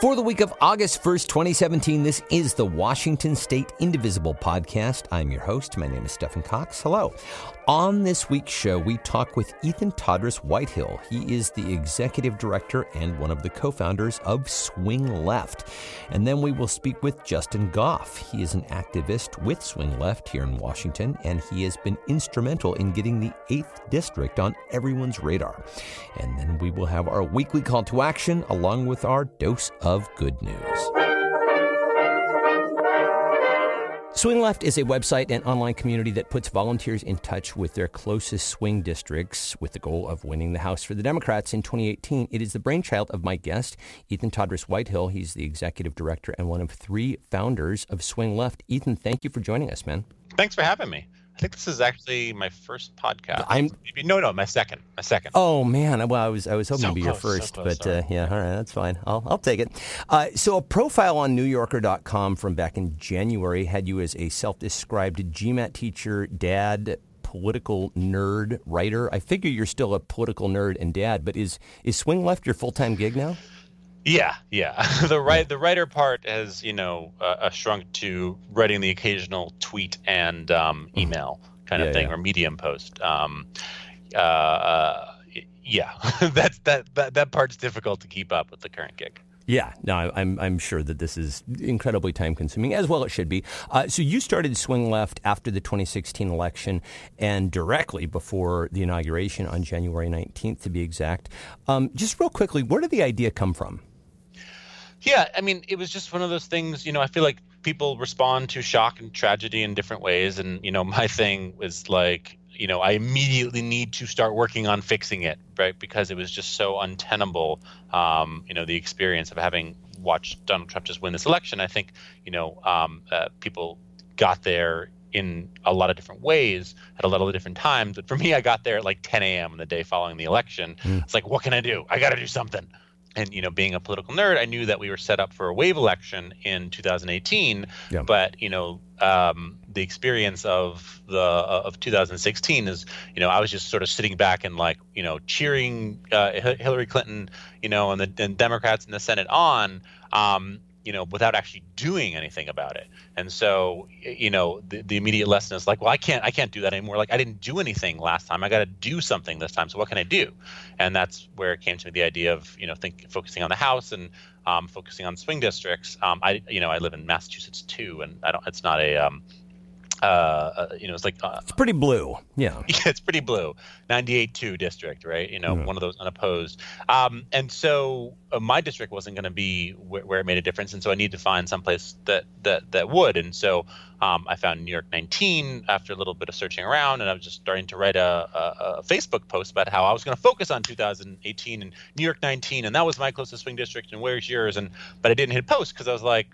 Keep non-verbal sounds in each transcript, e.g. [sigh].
For the week of August 1st, 2017, this is the Washington State Indivisible podcast. I'm your host. My name is Stephan Cox. Hello. On this week's show, we talk with Ethan Todras Whitehill. He is the executive director and one of the co founders of Swing Left. And then we will speak with Justin Gough. He is an activist with Swing Left here in Washington, and he has been instrumental in getting the 8th District on everyone's radar. And then we will have our weekly call to action along with our dose of good news. Swing Left is a website and online community that puts volunteers in touch with their closest swing districts with the goal of winning the House for the Democrats in 2018. It is the brainchild of my guest, Ethan Todras Whitehill. He's the executive director and one of three founders of Swing Left. Ethan, thank you for joining us, man. Thanks for having me. I think this is actually my first podcast. I'm no, no, my second, my second. Oh man, well I was I was hoping So to be close, your first, close, but uh, yeah, all right, that's fine. I'll I'll take it. Uh, so a profile on NewYorker.com from back in January had you as a self-described GMAT teacher, dad, political nerd, writer. I figure you're still a political nerd and dad, but is is Swing Left your full-time gig now? Yeah, yeah. [laughs] the right, the writer part has you know uh, uh, shrunk to writing the occasional tweet and um, email kind Yeah, of thing yeah. or medium post. Um, uh, uh, yeah, [laughs] that's that, that that part's difficult to keep up with the current gig. Yeah, no, I- I'm I'm sure that this is incredibly time consuming, as well it should be. Uh, so you started Swing Left after the 2016 election, and directly before the inauguration on January 19th, to be exact. Um, just real quickly, where did the idea come from? Yeah, I mean, it was just one of those things. You know, I feel like people respond to shock and tragedy in different ways, and you know, [laughs] my thing was like, you know, I immediately need to start working on fixing it, right? Because it was just so untenable. Um, you know, the experience of having watched Donald Trump just win this election. I think, you know, um, uh, people got there in a lot of different ways at a lot of different times. But for me, I got there at like 10 a.m. on the day following the election. It's like, what can I do? I got to do something and you know being a political nerd i knew that we were set up for a wave election in 2018 Yeah. but you know um, the experience of the of 2016 is you know i was just sort of sitting back and like you know cheering uh, hillary clinton you know and the and democrats in the senate on um, you know without actually doing anything about it. And so you know the, the immediate lesson is like well i can't i can't do that anymore. Like i didn't do anything last time. I got to do something this time. So what can i do? And that's where it came to me the idea of you know think focusing on the house and um, focusing on swing districts. Um, i you know i live in massachusetts too and i don't it's not a um, uh, uh, you know it's like uh, It's pretty blue. Yeah. [laughs] yeah, it's pretty blue. 98-2 district, right? You know, one of those unopposed. Um, and so uh, my district wasn't going to be where, where it made a difference, and so I needed to find someplace that that that would. And so um, I found New York 19 after a little bit of searching around, and I was just starting to write a, a, a Facebook post about how I was going to focus on 2018 and New York 19, and that was my closest swing district, and where's yours? And but I didn't hit post because I was like,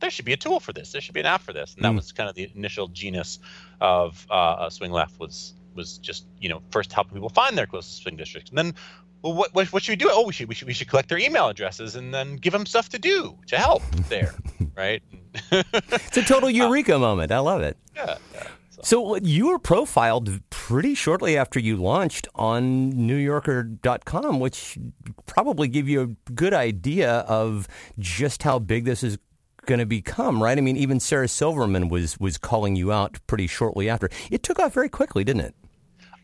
there should be a tool for this. There should be an app for this, and that Mm. was kind of the initial genus of uh, uh, Swing Left was was just you know first helping people find their closest swing districts, and then well, what, what what should we do? Oh, we should we should we should collect their email addresses and then give them stuff to do to help there, [laughs] right? It's a total [laughs] eureka moment. I love it. yeah, yeah. So, So you were profiled pretty shortly after you launched on NewYorker.com, which probably gave you a good idea of just how big this is going to become, right? I mean, even Sarah Silverman was was calling you out pretty shortly after. It took off very quickly, didn't it?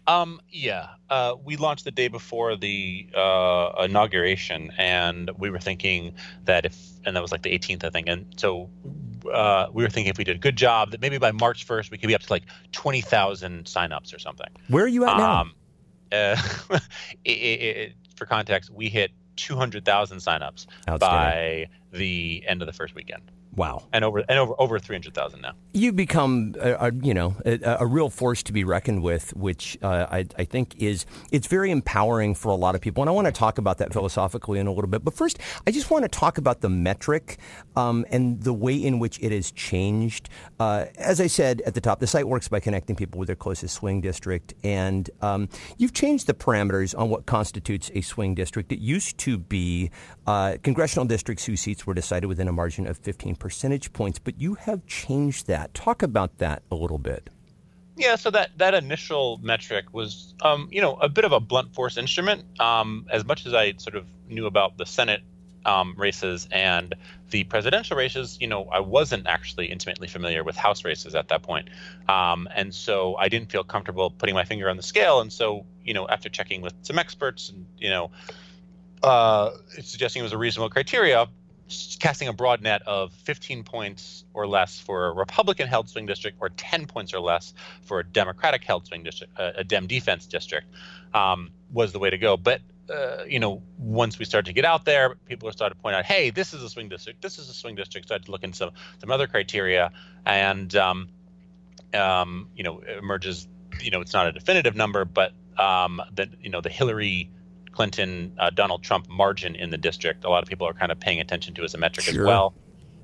Um, yeah, uh, we launched the day before the uh, inauguration, and we were thinking that if, and that was like the 18th, I think, and so uh, we were thinking if we did a good job, that maybe by March 1st we could be up to like 20,000 signups or something. Where are you at now? Um, [laughs] uh, it, it, it, for context, we hit 200,000 signups by the end of the first weekend, wow. and over and over over 300,000 now. you become a, a you know a, a real force to be reckoned with, which uh, I, I think is it's very empowering for a lot of people. And I want to talk about that philosophically in a little bit. But first, I just want to talk about the metric um, and the way in which it has changed. Uh, as I said at the top, the site works by connecting people with their closest swing district, and um, you've changed the parameters on what constitutes a swing district. It used to be uh, congressional districts whose seats were decided within a margin of 15 percentage points, but you have changed that. Talk about that a little bit. Yeah, so that that initial metric was, um, you know, a bit of a blunt force instrument. Um, as much as I sort of knew about the Senate um, races and the presidential races, you know, I wasn't actually intimately familiar with House races at that point, um, and so I didn't feel comfortable putting my finger on the scale. And so, you know, after checking with some experts and you know, uh, suggesting it was a reasonable criteria, casting a broad net of 15 points or less for a Republican held swing district or 10 points or less for a Democratic held swing district, uh, a Dem defense district, um, was the way to go. But uh, you know, once we started to get out there, people started to point out, hey, this is a swing district, this is a swing district. Started to look into some some other criteria, and um, um, you know, emerges, you know, it's not a definitive number, but um, that you know, the Hillary Clinton uh, Donald Trump margin in the district, a lot of people are kind of paying attention to as a metric sure. as well.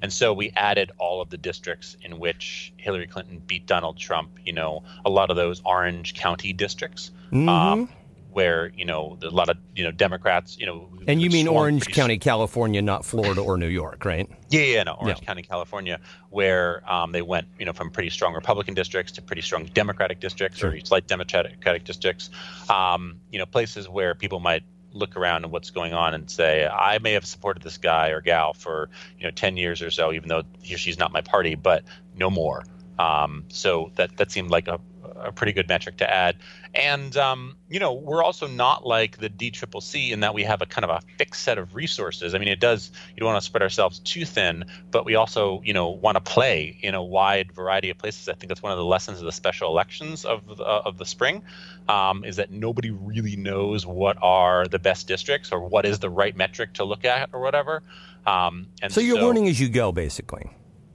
And so we added all of the districts in which Hillary Clinton beat Donald Trump. You know, a lot of those Orange County districts. Mm-hmm. Um, where you know a lot of you know Democrats, you know. And you mean Orange County, California, not Florida or New York, right? Yeah, yeah, no, Orange. County, California, where um, they went, you know, from pretty strong Republican districts to pretty strong Democratic districts sure. or slight Democratic districts. Um, you know, places where people might look around at what's going on and say, I may have supported this guy or gal for you know ten years or so, even though he or she's not my party, but no more. Um, so that that seemed like a, a pretty good metric to add. And um, you know, we're also not like the DCCC in that we have a kind of a fixed set of resources. I mean, it does you don't want to spread ourselves too thin, but we also you know want to play in a wide variety of places. I think that's one of the lessons of the special elections of the, of the spring, um, is that nobody really knows what are the best districts or what is the right metric to look at or whatever. Um, and so you're so, learning as you go, basically.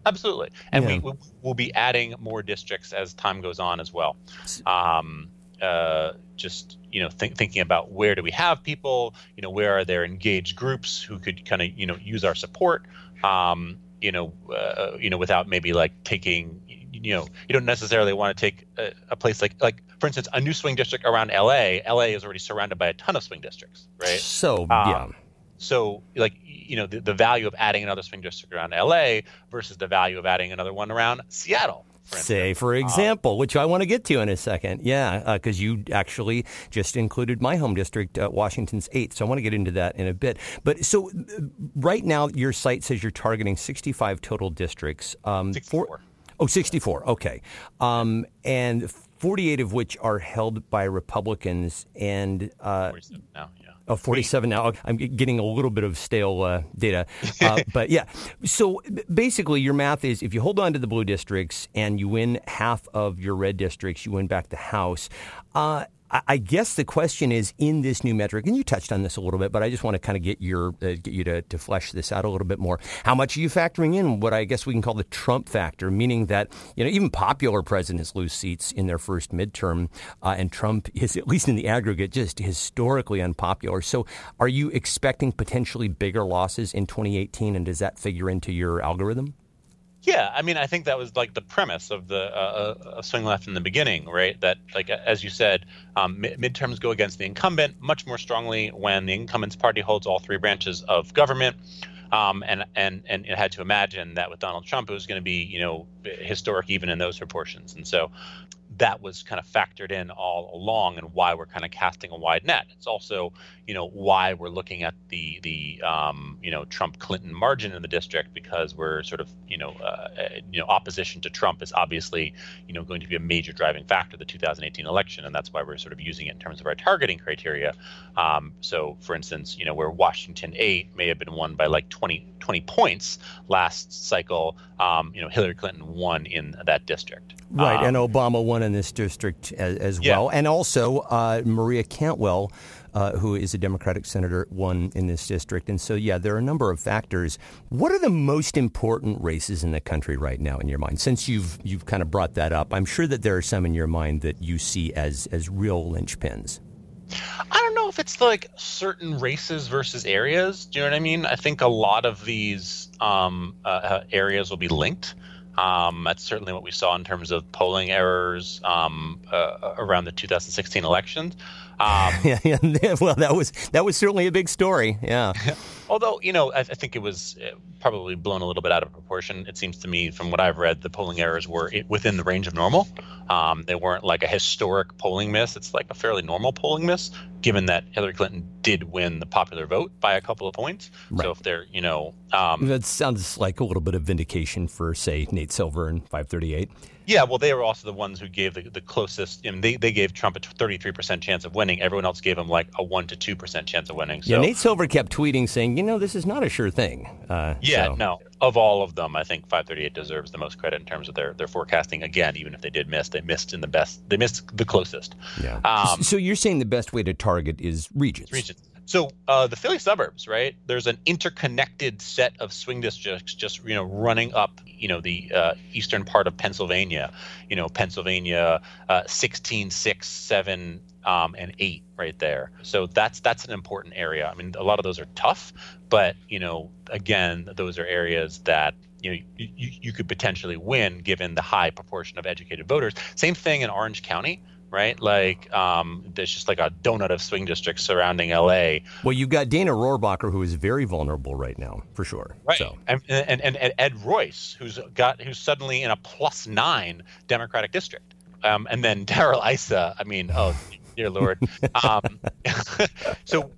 Absolutely, and yeah. we will be adding more districts as time goes on as well. Um, uh, just you know, think, thinking about where do we have people? You know, where are there engaged groups who could kind of you know use our support? Um, you know, uh, you know, without maybe like taking you know, you don't necessarily want to take a, a, place like like for instance, a new swing district around LA. LA is already surrounded by a ton of swing districts, right? So um, yeah. So like you know the, the value of adding another swing district around LA versus the value of adding another one around Seattle. For Say, for um, example, um, which I want to get to in a second. Yeah, because uh, you actually just included my home district, uh, Washington's 8th. So I want to get into that in a bit. But so uh, right now, your site says you're targeting 65 total districts. Um, 64. For, oh, 64. Okay. Um, and 48 of which are held by Republicans. And uh, now, Oh, 47 now. I'm getting a little bit of stale uh, data. Uh, [laughs] but yeah. So basically, your math is if you hold on to the blue districts and you win half of your red districts, you win back the House. Uh, I guess the question is in this new metric, and you touched on this a little bit, but I just want to kind of get your uh, get you to, to flesh this out a little bit more. How much are you factoring in what I guess we can call the Trump factor, meaning that you know even popular presidents lose seats in their first midterm, uh, and Trump is at least in the aggregate just historically unpopular. So, are you expecting potentially bigger losses in 2018, and does that figure into your algorithm? Yeah, I mean, I think that was like the premise of the uh, uh, swing left in the beginning, right? That, like as you said, um, midterms go against the incumbent much more strongly when the incumbent's party holds all three branches of government. Um, and and and it had to imagine that with Donald Trump, it was going to be you know historic even in those proportions. And so, that was kind of factored in all along and why we're kind of casting a wide net. It's also, you know, why we're looking at the the um, you know Trump Clinton margin in the district because we're sort of you know uh, you know opposition to Trump is obviously you know going to be a major driving factor of the 2018 election, and that's why we're sort of using it in terms of our targeting criteria. Um, so, for instance, you know, where Washington 8 may have been won by like 20 20 points last cycle, um, you know, Hillary Clinton won in that district. Right, um, and Obama won in this district as, as yeah. well. And also, uh, Maria Cantwell, uh, who is a Democratic senator, won in this district. And so, yeah, there are a number of factors. What are the most important races in the country right now, in your mind? Since you've you've kind of brought that up, I'm sure that there are some in your mind that you see as as real linchpins. I don't know if it's like certain races versus areas. Do you know what I mean? I think a lot of these um, uh, uh areas will be linked. Um, that's certainly what we saw in terms of polling errors um, uh, around the 2016 elections. Um, [laughs] yeah, yeah, [laughs] well, that was that was certainly a big story. Yeah. [laughs] Although, you know, I, I, think it was uh, probably blown a little bit out of proportion. It seems to me, from what I've read, the polling errors were within the range of normal. Um, they weren't like a historic polling miss. It's like a fairly normal polling miss, given that Hillary Clinton did win the popular vote by a couple of points. Right. So if they're, you know. Um, that sounds like a little bit of vindication for, say, Nate Silver and 538. Yeah, well, they were also the ones who gave the, the closest. I mean, they, they gave Trump a 33% chance of winning. Everyone else gave him like a 1% to 2% chance of winning. So, yeah, Nate Silver kept tweeting saying, you know, this is not a sure thing. Uh, yeah, so. no. Of all of them, I think 538 deserves the most credit in terms of their, their forecasting. Again, even if they did miss, they missed in the best, they missed the closest. Yeah. Um, so you're saying the best way to target is regions? Regions. So uh, the Philly suburbs, right? There's an interconnected set of swing districts just you know running up you know the uh, eastern part of Pennsylvania, you know Pennsylvania uh, 16, 6, 7, um, and 8 right there. So that's that's an important area. I mean, a lot of those are tough, but you know, again, those are areas that you know you, you could potentially win given the high proportion of educated voters. Same thing in Orange County right? Like um, there's just like a donut of swing districts surrounding LA. Well, you've got Dana Rohrabacher, who is very vulnerable right now, for sure. Right. So. And, and, and, and Ed Royce, who's got who's suddenly in a plus nine Democratic district. Um, and then [laughs] Darrell Issa. I mean, oh dear lord. Um, [laughs] so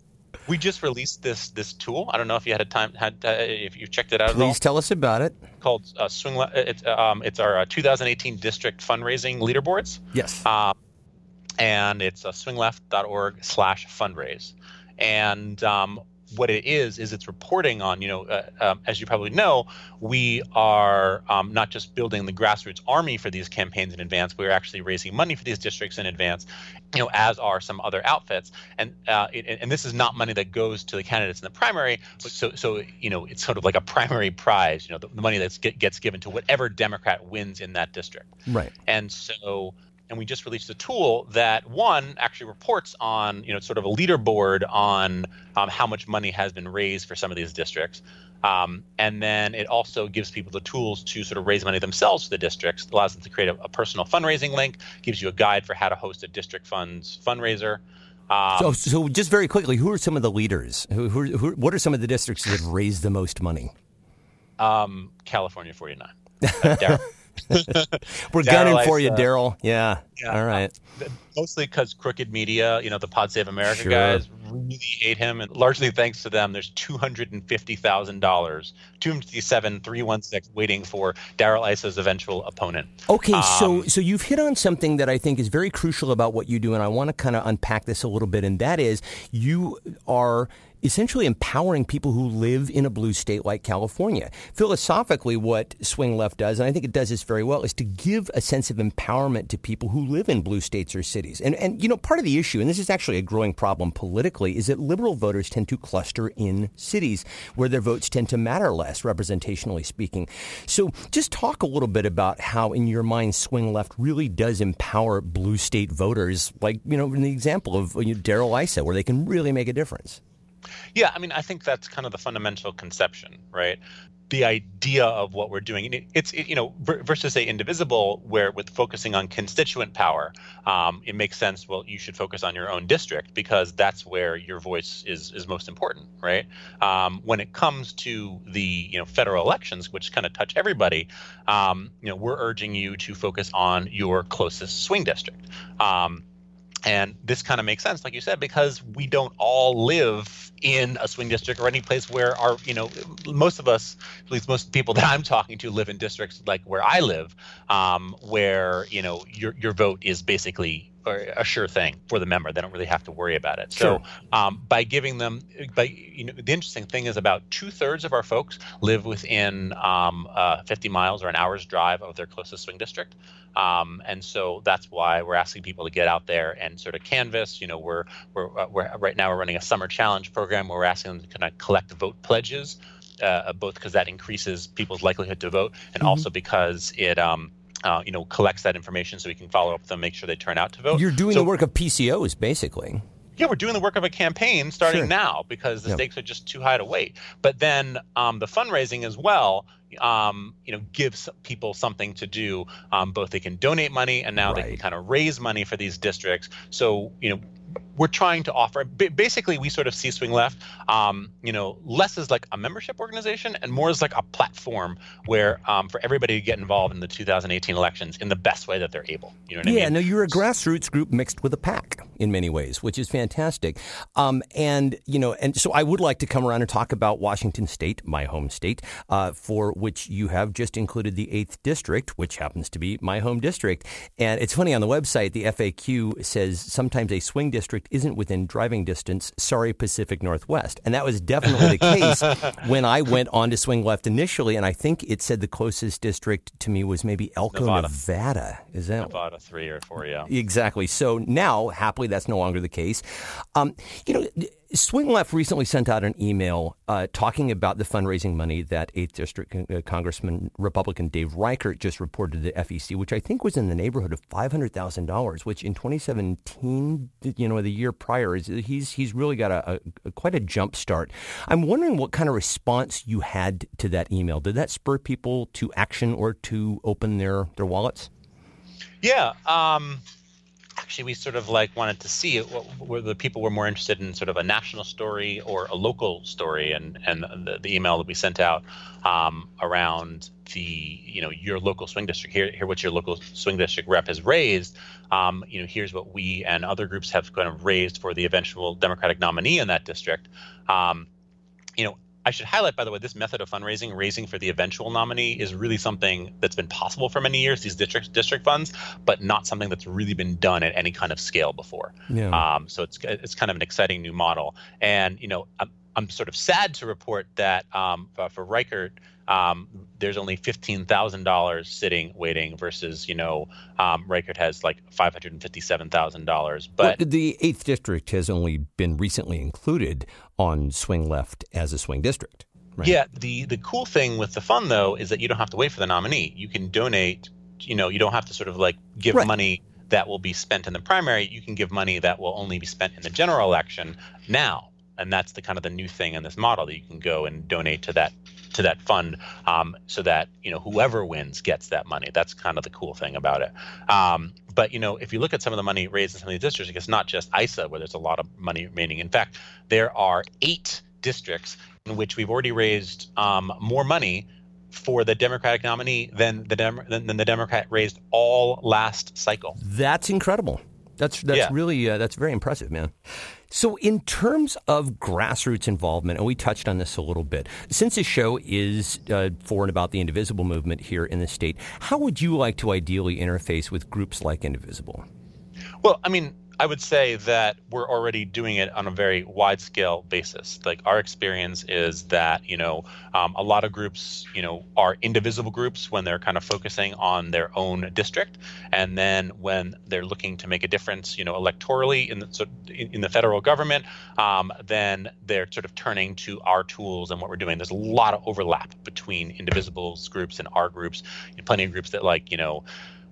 we just released this this tool. I don't know if you had a time had uh, if you checked it out. Please tell us about it. Called uh, Swing. It's um, it's our uh, 2018 district fundraising leaderboards. Yes. Um, and it's uh, swingleft.org slash fundraise. And um, what it is is it's reporting on you know uh, um, as you probably know we are um, not just building the grassroots army for these campaigns in advance we're actually raising money for these districts in advance you know as are some other outfits. And uh, it, and this is not money that goes to the candidates in the primary but so so you know it's sort of like a primary prize you know the, the money that gets given to whatever democrat wins in that district. Right. And so and we just released a tool that one actually reports on you know sort of a leaderboard on um, how much money has been raised for some of these districts um, and then it also gives people the tools to sort of raise money themselves for the districts it allows them to create a, a personal fundraising link gives you a guide for how to host a district funds fundraiser um, so, so just very quickly, who are some of the leaders? Who, who, who what are some of the districts that have raised the most money? Um, California 49. Uh, [laughs] We're [laughs] gunning for you, Darrell. Yeah. yeah. All right. Uh, mostly because Crooked Media, you know, the Pod Save America sure. guys really hate him, and largely thanks to them, there's two hundred and fifty thousand dollars, two fifty seven three one six, waiting for Darrell Issa's eventual opponent. Okay, um, so so you've hit on something that I think is very crucial about what you do, and I want to kind of unpack this a little bit, and that is you are essentially empowering people who live in a blue state like California. Philosophically, what Swing Left does, and I think it does this very well, is to give a sense of empowerment to people who live in blue states or cities. And, and you know, part of the issue, and this is actually a growing problem politically, is that liberal voters tend to cluster in cities where their votes tend to matter less, representationally speaking. So just talk a little bit about how, in your mind, Swing Left really does empower blue state voters, like, you know, in the example of you know, Darrell Issa, where they can really make a difference. Yeah, I mean, I think that's kind of the fundamental conception, right? The idea of what we're doing. It's you know versus say indivisible, where with focusing on constituent power, um, it makes sense. Well, you should focus on your own district because that's where your voice is is most important, right? Um, when it comes to the you know federal elections, which kind of touch everybody, um, you know, we're urging you to focus on your closest swing district. Um, and this kind of makes sense, like you said, because we don't all live in a swing district or any place where our, you know, most of us, at least most people [laughs] that I'm talking to, live in districts like where I live, um, where you know your your vote is basically a sure thing for the member. They don't really have to worry about it. Sure. So um, by giving them, by you know, the interesting thing is about two thirds of our folks live within um, uh, 50 miles or an hour's drive of their closest swing district, um, and so that's why we're asking people to get out there and sort of canvas. You know, we're we're, uh, we're right now we're running a summer challenge program where we're asking them to kind of collect vote pledges. Uh, both because that increases people's likelihood to vote, and mm-hmm. also because it um, uh, you know, collects that information so we can follow up with them, make sure they turn out to vote. You're doing so, the work of PCOs, basically. Yeah, we're doing the work of a campaign starting sure. now because the yep. stakes are just too high to wait. But then um, the fundraising as well, um, you know, gives people something to do. Um, both they can donate money and now right. they can kind of raise money for these districts. So you know, we're trying to offer basically we sort of see swing left um, you know less as like a membership organization and more as like a platform where um, for everybody to get involved in the 2018 elections in the best way that they're able you know what yeah, I mean? Yeah, no you're a grassroots group mixed with a PAC in many ways which is fantastic. Um, and you know and so I would like to come around and talk about Washington state my home state uh, for which you have just included the 8th district which happens to be my home district. And it's funny on the website the FAQ says sometimes a swing district district isn't within driving distance. Sorry, Pacific Northwest. And that was definitely the case [laughs] when I went on to swing left initially. And I think it said the closest district to me was maybe Elko, Nevada. Nevada. Is that Nevada three or four? Yeah, exactly. So now, happily, that's no longer the case. Um, you know Swing Left recently sent out an email uh, talking about the fundraising money that 8th District uh, Congressman Republican Dave Reichert just reported to the FEC, which I think was in the neighborhood of $500,000, which in 2017, you know, the year prior, is he's he's really got a, a, quite a jump start. I'm wondering what kind of response you had to that email. Did that spur people to action or to open their, their wallets? Yeah. Um actually we sort of like wanted to see what, where the people were more interested in sort of a national story or a local story and and the, the email that we sent out um, around the you know your local swing district here here what your local swing district rep has raised um, you know here's what we and other groups have kind of raised for the eventual democratic nominee in that district um, you know I should highlight, by the way, this method of fundraising, raising for the eventual nominee, is really something that's been possible for many years. These district district funds, but not something that's really been done at any kind of scale before. Yeah. Um, so it's it's kind of an exciting new model. And you know, I'm, I'm sort of sad to report that um, for, for Reichert, um, there's only fifteen thousand dollars sitting waiting versus you know um, Reichert has like five hundred and fifty seven thousand dollars. But well, the eighth district has only been recently included on swing left as a swing district. Right? Yeah. The the cool thing with the fund though is that you don't have to wait for the nominee. You can donate. You know, you don't have to sort of like give right. money that will be spent in the primary. You can give money that will only be spent in the general election now and that's the kind of the new thing in this model that you can go and donate to that to that fund um, so that you know whoever wins gets that money. That's kind of the cool thing about it. Um, but you know, if you look at some of the money raised in some of these districts, it's not just Issa where there's a lot of money remaining. In fact, there are eight districts in which we've already raised um, more money for the Democratic nominee than the Dem- than, the Democrat raised all last cycle. That's incredible. That's that's yeah. really uh, that's very impressive, man. So, in terms of grassroots involvement, and we touched on this a little bit, since this show is uh, for and about the Indivisible movement here in the state, how would you like to ideally interface with groups like Indivisible? Well, I mean, I would say that we're already doing it on a very wide scale basis. Like our experience is that you know um, a lot of groups you know are indivisible groups when they're kind of focusing on their own district, and then when they're looking to make a difference, you know, electorally in the in the federal government, um, then they're sort of turning to our tools and what we're doing. There's a lot of overlap between indivisibles groups and our groups. Plenty of groups that like you know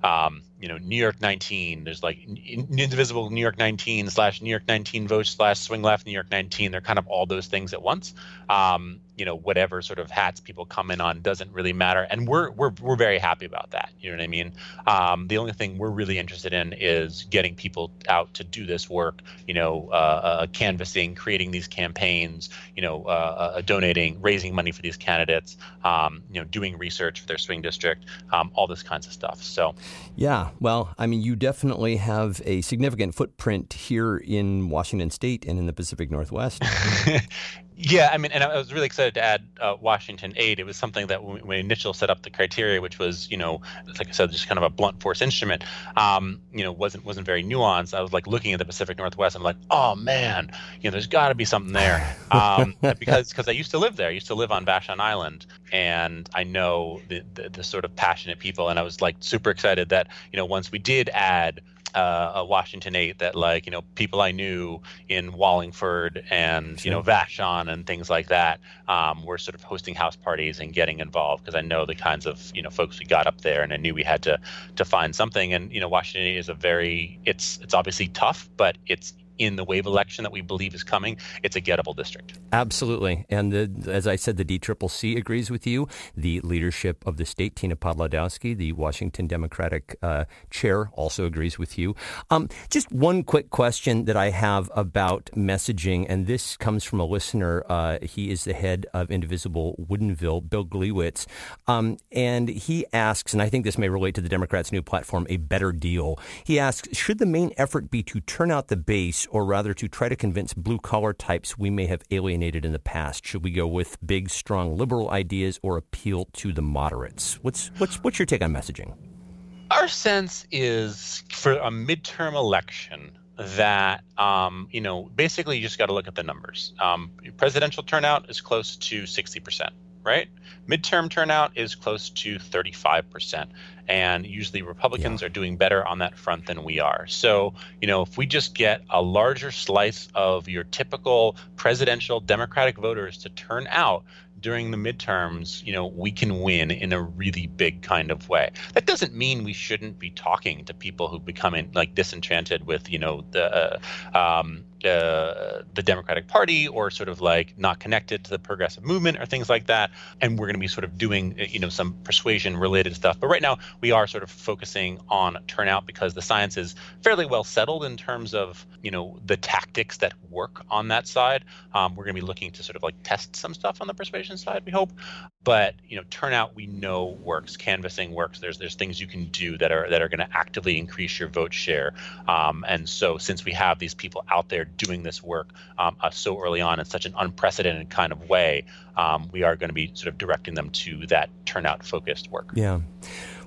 um, you know, New York 19. There's like indivisible New York 19 slash New York 19 votes slash swing left New York 19. They're kind of all those things at once. Um, you know, whatever sort of hats people come in on doesn't really matter, and we're we're we're very happy about that. You know what I mean? Um, the only thing we're really interested in is getting people out to do this work. You know, uh, uh, canvassing, creating these campaigns. You know, uh, uh donating, raising money for these candidates. Um, you know, doing research for their swing district. Um, all this kinds of stuff. So, yeah, well, I mean, you definitely have a significant footprint here in Washington State and in the Pacific Northwest. [laughs] Yeah, I mean, and I was really excited to add uh, Washington 8. It was something that when we initially set up the criteria, which was, you know, like I said, just kind of a blunt force instrument, um, you know, wasn't wasn't very nuanced. I was like looking at the Pacific Northwest. I'm like, oh man, you know, there's got to be something there, [laughs] um, because because I used to live there. I used to live on Vashon Island, and I know the, the the sort of passionate people, and I was like super excited that you know once we did add uh, a Washington Eight that like you know people I knew in Wallingford and sure. you know Vashon and things like that um, were sort of hosting house parties and getting involved because I know the kinds of you know folks we got up there and I knew we had to to find something and you know Washington Eight is a very it's it's obviously tough but it's in the wave election that we believe is coming, it's a gettable district. Absolutely. And the, as I said, the DCCC agrees with you. The leadership of the state, Tina Podlodowski, the Washington Democratic uh, chair, also agrees with you. Um, just one quick question that I have about messaging, and this comes from a listener. Uh, he is the head of Indivisible Woodinville, Bill Glewitz. Um, and he asks, and I think this may relate to the Democrats' new platform, A Better Deal. He asks, should the main effort be to turn out the base, or rather to try to convince blue collar types we may have alienated in the past? Should we go with big, strong liberal ideas or appeal to the moderates? What's what's what's your take on messaging? Our sense is for a midterm election that um, you know basically you just got to look at the numbers. Um, presidential turnout is close to sixty percent right? Midterm turnout is close to 35%. And usually Republicans yeah. are doing better on that front than we are. So, you know, if we just get a larger slice of your typical presidential Democratic voters to turn out, during the midterms, you know, we can win in a really big kind of way. That doesn't mean we shouldn't be talking to people who become in, like disenchanted with, you know, the uh, um, uh, the Democratic Party or sort of like not connected to the progressive movement or things like that. And we're going to be sort of doing, you know, some persuasion related stuff. But right now, we are sort of focusing on turnout because the science is fairly well settled in terms of, you know, the tactics that work on that side. Um, we're going to be looking to sort of like test some stuff on the persuasion side, we hope. But you know, turnout we know works. Canvassing works. There's there's things you can do that are that are going to actively increase your vote share. Um, and so since we have these people out there doing this work um, uh, so early on in such an unprecedented kind of way, um, we are going to be sort of directing them to that turnout focused work. Yeah.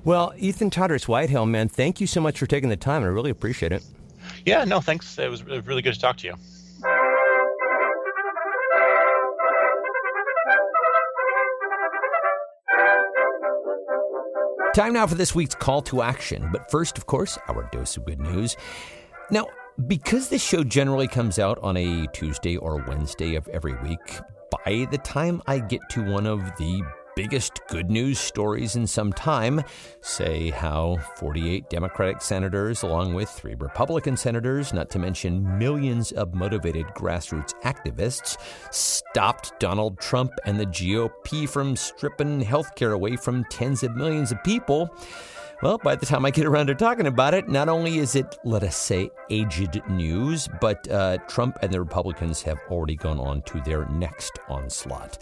Well, Ethan Todras Whitehill, man, thank you so much for taking the time. I really appreciate it. Yeah, no, thanks. It was really good to talk to you. Time now for this week's call to action. But first, of course, our dose of good news. Now, because this show generally comes out on a Tuesday or Wednesday of every week, by the time I get to one of the biggest good news stories in some time, say how 48 Democratic senators, along with three Republican senators, not to mention millions of motivated grassroots activists, stopped Donald Trump and the GOP from stripping health care away from tens of millions of people. Well, by the time I get around to talking about it, not only is it, let us say, aged news, but uh, Trump and the Republicans have already gone on to their next onslaught.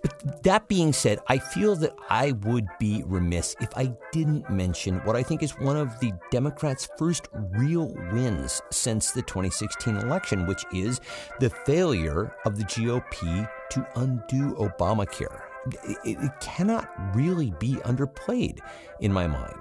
But that being said, I feel that I would be remiss if I didn't mention what I think is one of the Democrats' first real wins since the 2016 election, which is the failure of the GOP to undo Obamacare. It, it cannot really be underplayed in my mind.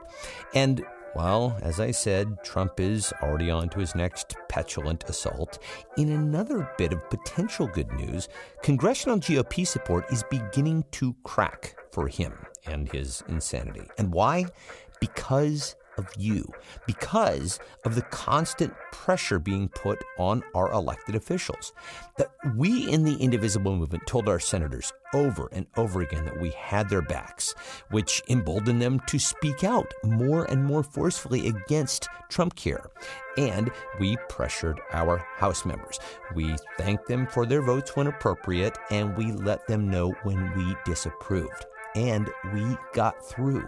And well, as I said, Trump is already on to his next petulant assault. In another bit of potential good news, congressional GOP support is beginning to crack for him and his insanity. And why? Because of you because of the constant pressure being put on our elected officials. That we in the indivisible movement told our senators over and over again that we had their backs, which emboldened them to speak out more and more forcefully against Trump care. And we pressured our House members. We thanked them for their votes when appropriate, and we let them know when we disapproved and we got through.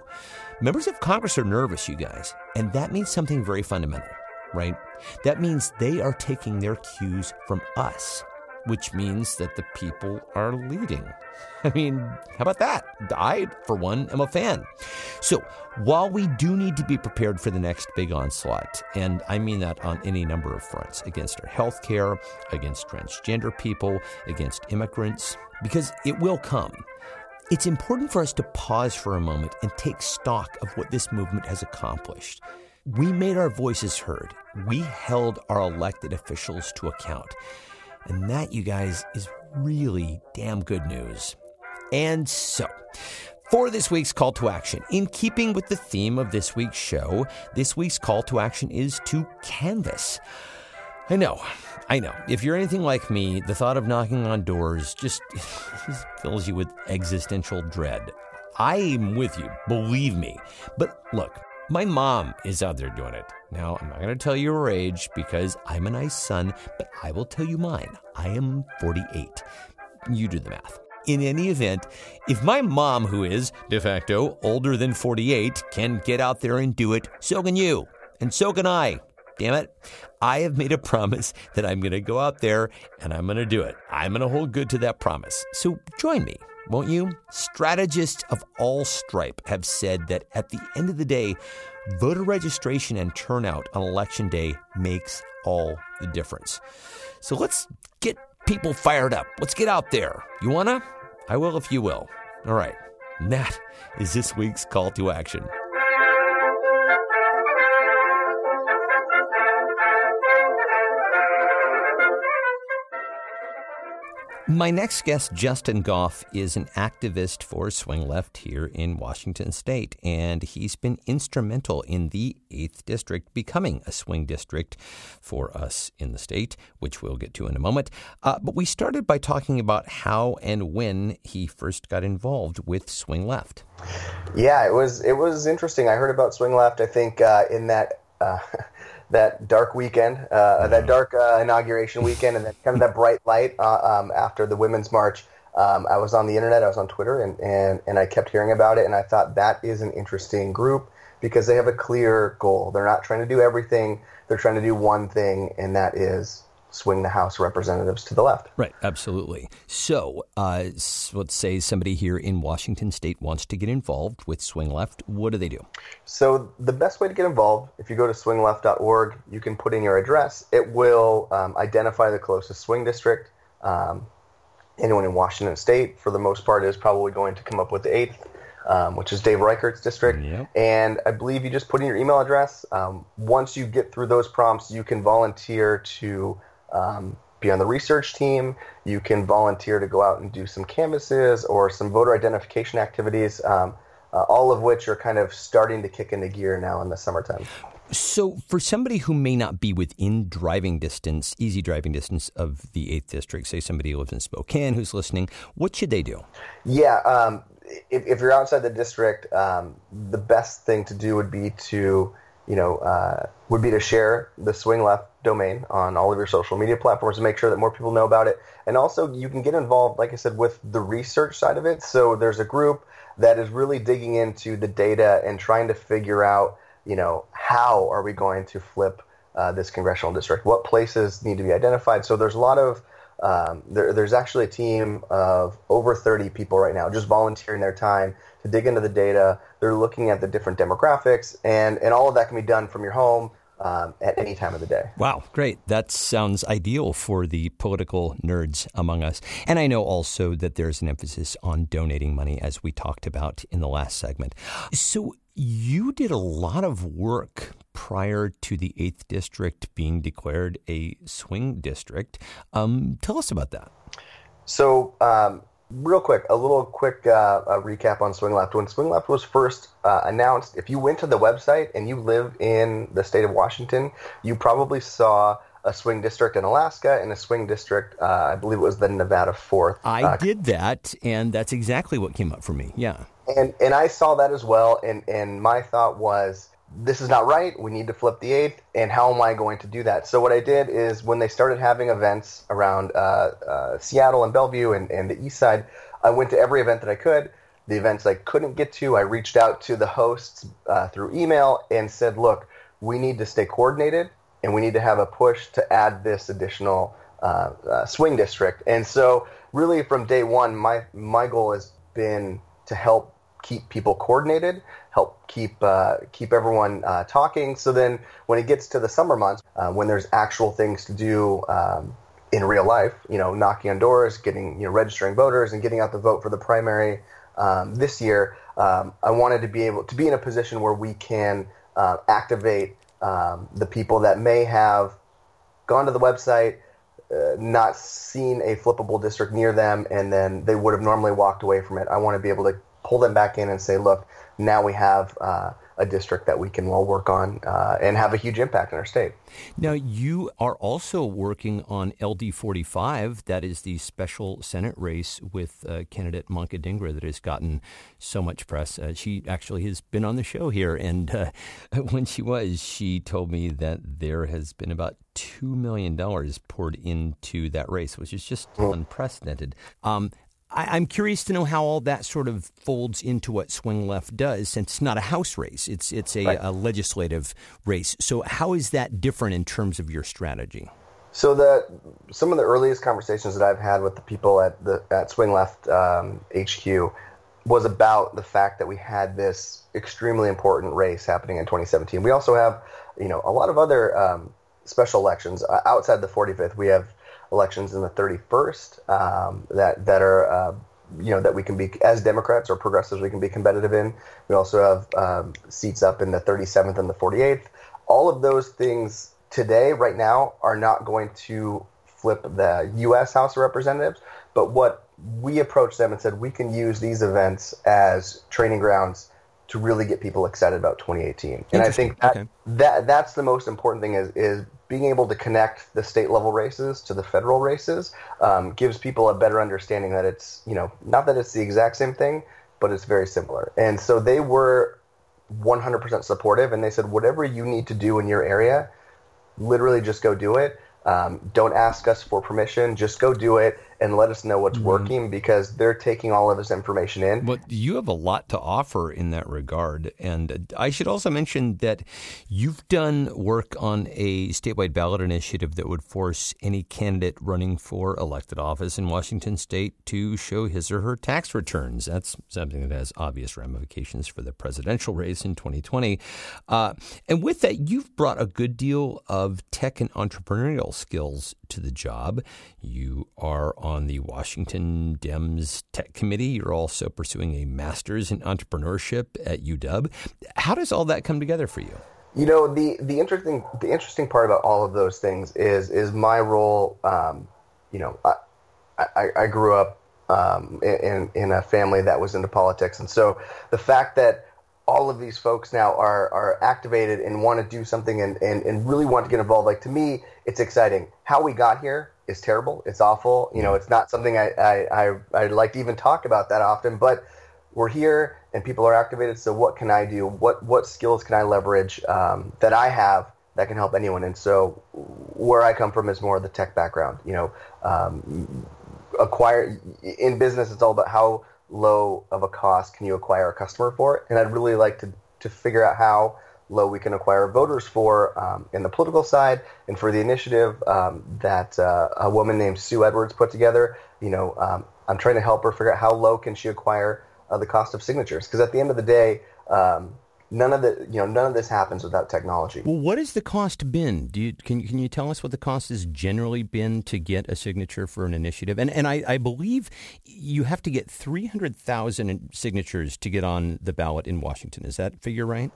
Members of Congress are nervous, you guys, and that means something very fundamental, right? That means they are taking their cues from us, which means that the people are leading. [laughs] I mean, how about that? I, for one, am a fan. So, while we do need to be prepared for the next big onslaught, and I mean that on any number of fronts against our health care, against transgender people, against immigrants, because it will come. It's important for us to pause for a moment and take stock of what this movement has accomplished. We made our voices heard. We held our elected officials to account. And that, you guys, is really damn good news. And so, for this week's call to action, in keeping with the theme of this week's show, this week's call to action is to canvass. I know, I know. If you're anything like me, the thought of knocking on doors [laughs] just, fills you with existential dread. I'm with you, believe me. But look, My mom is out there doing it. Now, I'm not going to tell you her age because I'm a nice son, but I will tell you mine. I am 48. You do the math. In any event, if my mom, who is de facto older than 48, can get out there and do it, so can you. And so can I. Damn it. I have made a promise that I'm going to go out there and I'm going to do it. I'm going to hold good to that promise. So join me, won't you? Strategists of all stripe have said that at the end of the day, voter registration and turnout on election day makes all the difference. So let's get people fired up. Let's get out there. You wanna? I will if you will. All right. And that is this week's call to action. My next guest, Justin Gough, is an activist for Swing Left here in Washington state, and he's been instrumental in the 8th District becoming a swing district for us in the state, which we'll get to in a moment. Uh, but we started by talking about how and when he first got involved with Swing Left. Yeah, it was it was interesting. I heard about Swing Left. I think uh, in that. Uh, [laughs] that dark weekend, uh, that dark uh, inauguration weekend, and then kind of that bright light uh, um, after the Women's March. Um, I was on the internet, I was on Twitter, and, and, and I kept hearing about it, and I thought that is an interesting group because they have a clear goal. They're not trying to do everything, they're trying to do one thing, and that is swing the House representatives to the left. Right, absolutely. So, uh, let's say somebody here in Washington state wants to get involved with Swing Left. What do they do? So, the best way to get involved, if you go to swingleft.org, you can put in your address. It will um, identify the closest swing district. Um, anyone in Washington state, for the most part, is probably going to come up with the eighth. Um, which is Dave Reichert's district. Yep. And I believe you just put in your email address. Um, once you get through those prompts, you can volunteer to um, be on the research team. You can volunteer to go out and do some canvases or some voter identification activities, um, uh, all of which are kind of starting to kick into gear now in the summertime. So, for somebody who may not be within driving distance, easy driving distance of the 8th District, say somebody who lives in Spokane who's listening, what should they do? Yeah, um, if, if, you're outside the district, um, the best thing to do would be to you know, uh, would be to share the Swing Left domain on all of your social media platforms to make sure that more people know about it. And also, you can get involved, like I said, with the research side of it. So there's a group that is really digging into the data and trying to figure out, you know, how are we going to flip uh, this congressional district? What places need to be identified? So there's a lot of um, there, there's actually a team of over 30 people right now just volunteering their time to dig into the data. They're looking at the different demographics, and, and all of that can be done from your home um, at any time of the day. Wow, great. That sounds ideal for the political nerds among us. And I know also that there's an emphasis on donating money, as we talked about in the last segment. So you did a lot of work prior to the 8th District being declared a swing district. Um, tell us about that. So, um, real quick, a little quick uh, recap on Swing Left. When Swing Left was first uh, announced, if you went to the website and you live in the state of Washington, you probably saw a swing district in Alaska and a swing district, uh, I believe it was the Nevada 4th. I uh, did that, and that's exactly what came up for me. Yeah. And, and I saw that as well, and, and my thought was, this is not right. We need to flip the eighth. And how am I going to do that? So what I did is when they started having events around uh, uh, Seattle and Bellevue and, and the East Side, I went to every event that I could. The events I couldn't get to, I reached out to the hosts uh, through email and said, "Look, we need to stay coordinated, and we need to have a push to add this additional uh, uh, swing district." And so, really, from day one, my my goal has been to help keep people coordinated, help keep uh, keep everyone uh, talking. So then, when it gets to the summer months, uh, when there's actual things to do um, in real life, you know, knocking on doors, getting you know, registering voters, and getting out the vote for the primary um, this year, um, I wanted to be able to be in a position where we can uh, activate um, the people that may have gone to the website. Uh, not seen a flippable district near them, and then they would have normally walked away from it. I want to be able to pull them back in and say, look, now we have uh, a district that we can all work on uh, and have a huge impact in our state. Now, you are also working on LD 45. That is the special Senate race with uh, candidate Manka Dhingra that has gotten so much press. Uh, she actually has been on the show here. And uh, [laughs] when she was, she told me that there has been about $2 million poured into that race, which is just mm. unprecedented. Um, I, am curious to know how all that sort of folds into what Swing Left does, since it's not a House race; it's it's a, right. a legislative race. So, how is that different in terms of your strategy? So, the some of the earliest conversations that I've had with the people at the at Swing Left um, HQ was about the fact that we had this extremely important race happening in 2017. We also have, you know, a lot of other um, special elections uh, outside the 45th. We have elections in the 31st um, that that are uh, you know that we can be as Democrats or progressives we can be competitive in. We also have um, seats up in the 37th and the 48th. All of those things today, right now, are not going to flip the U.S. House of Representatives. But what we approached them and said we can use these events as training grounds to really get people excited about 2018. And I think that, okay. that that's the most important thing is is being able to connect the state level races to the federal races um, gives people a better understanding that it's you know not that it's the exact same thing, but it's very similar. And so they were 100% supportive, and they said whatever you need to do in your area, literally just go do it. Um, don't ask us for permission. Just go do it and let us know what's mm-hmm. working because they're taking all of this information in. Well, you have a lot to offer in that regard. And I should also mention that you've done work on a statewide ballot initiative that would force any candidate running for elected office in Washington state to show his or her tax returns. That's something that has obvious ramifications for the presidential race in 2020. Uh, and with that, you've brought a good deal of tech and entrepreneurial skills to the job. You are on the Washington Dems Tech Committee. You're also pursuing a master's in entrepreneurship at UW. How does all that come together for you? You know, the, the interesting the interesting part about all of those things is is my role. Um, you know, I, I, I grew up um, in in a family that was into politics, and so the fact that all of these folks now are are activated and want to do something and, and, and really want to get involved. Like to me, it's exciting. How we got here is terrible. It's awful. You know, it's not something I, I, I, I like to even talk about that often, but we're here and people are activated. So what can I do? What, what skills can I leverage um, that I have that can help anyone? And so where I come from is more of the tech background, you know, um, acquire in business, it's all about how low of a cost can you acquire a customer for? And I'd really like to, to figure out how low we can acquire voters for um, in the political side and for the initiative um, that uh, a woman named Sue Edwards put together. You know, um, I'm trying to help her figure out how low can she acquire uh, the cost of signatures because at the end of the day, um, none of the you know none of this happens without technology. Well, what has the cost been? Do you, can can you tell us what the cost has generally been to get a signature for an initiative? And and I, I believe you have to get three hundred thousand signatures to get on the ballot in Washington. Is that figure right?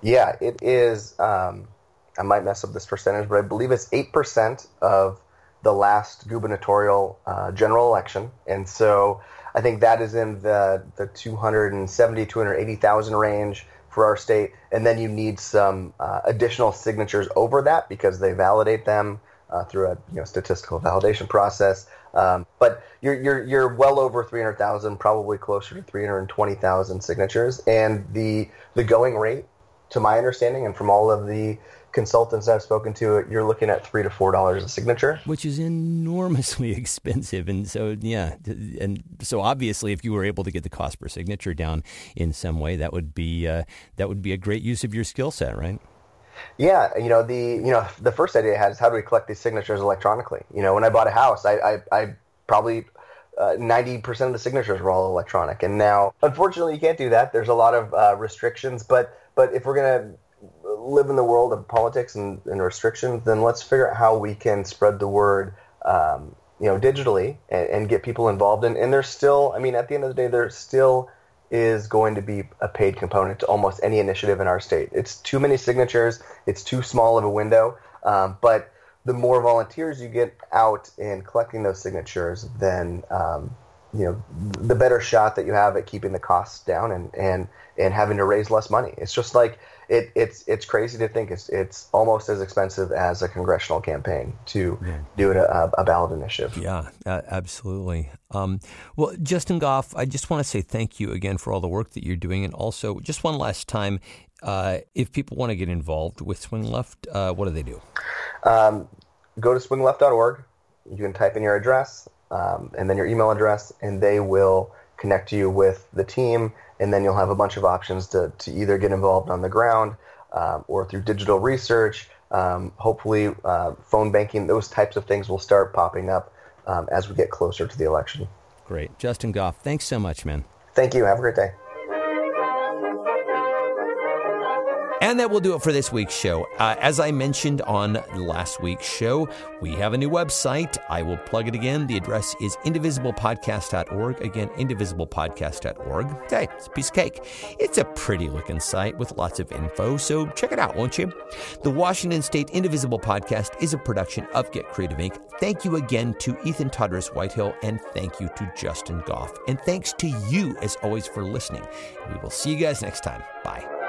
Yeah, it is. Um, I might mess up this percentage, but I believe it's eight percent of the last gubernatorial uh, general election, and so. I think that is in the, the 270, 280,000 range for our state, and then you need some uh, additional signatures over that because they validate them uh, through a you know, statistical validation process. Um, but you're, you're, you're well over 300,000, probably closer to 320,000 signatures, and the the going rate, to my understanding, and from all of the consultants I've spoken to, you're looking at three to four dollars a signature, which is enormously [laughs] expensive. And so, yeah, and so obviously, if you were able to get the cost per signature down in some way, that would be uh, that would be a great use of your skill set, right? Yeah, you know the you know the first idea I had is how do we collect these signatures electronically? You know, when I bought a house, I I, I probably uh, ninety uh, percent of the signatures were all electronic, and now unfortunately you can't do that. There's a lot of uh, restrictions, but but if we're gonna live in the world of politics and, and restrictions, then let's figure out how we can spread the word, um, you know, digitally and, and, get people involved. And, and there's still, I mean, at the end of the day, there still is going to be a paid component to almost any initiative in our state. It's too many signatures. It's too small of a window. Um, but the more volunteers you get out in collecting those signatures, then um, you know the better shot that you have at keeping the costs down and and and having to raise less money. It's just like it, it's it's crazy to think it's it's almost as expensive as a congressional campaign to yeah. do a, a, ballot initiative. Yeah, uh, absolutely. Um, well, Justin Gough, I just want to say thank you again for all the work that you're doing, and also just one last time, uh, if people want to get involved with Swing Left, uh, what do they do? Um, go to swingleft.org. You can type in your address um, and then your email address, and they will connect you with the team and then you'll have a bunch of options to, to either get involved on the ground um, or through digital research. Um, hopefully, uh, phone banking, those types of things will start popping up um, as we get closer to the election. Great. Justin Gough, thanks so much, man. Thank you. Have a great day. And that will do it for this week's show. Uh, as I mentioned on last week's show, we have a new website. I will plug it again. The address is indivisiblepodcast.org. Again, indivisiblepodcast.org. Hey, it's a piece of cake. It's a pretty looking site with lots of info, so check it out, won't you? The Washington State Indivisible Podcast is a production of Get Creative Inc. Thank you again to Ethan Todras Whitehill, and thank you to Justin Gough. And thanks to you, as always, for listening. We will see you guys next time. Bye.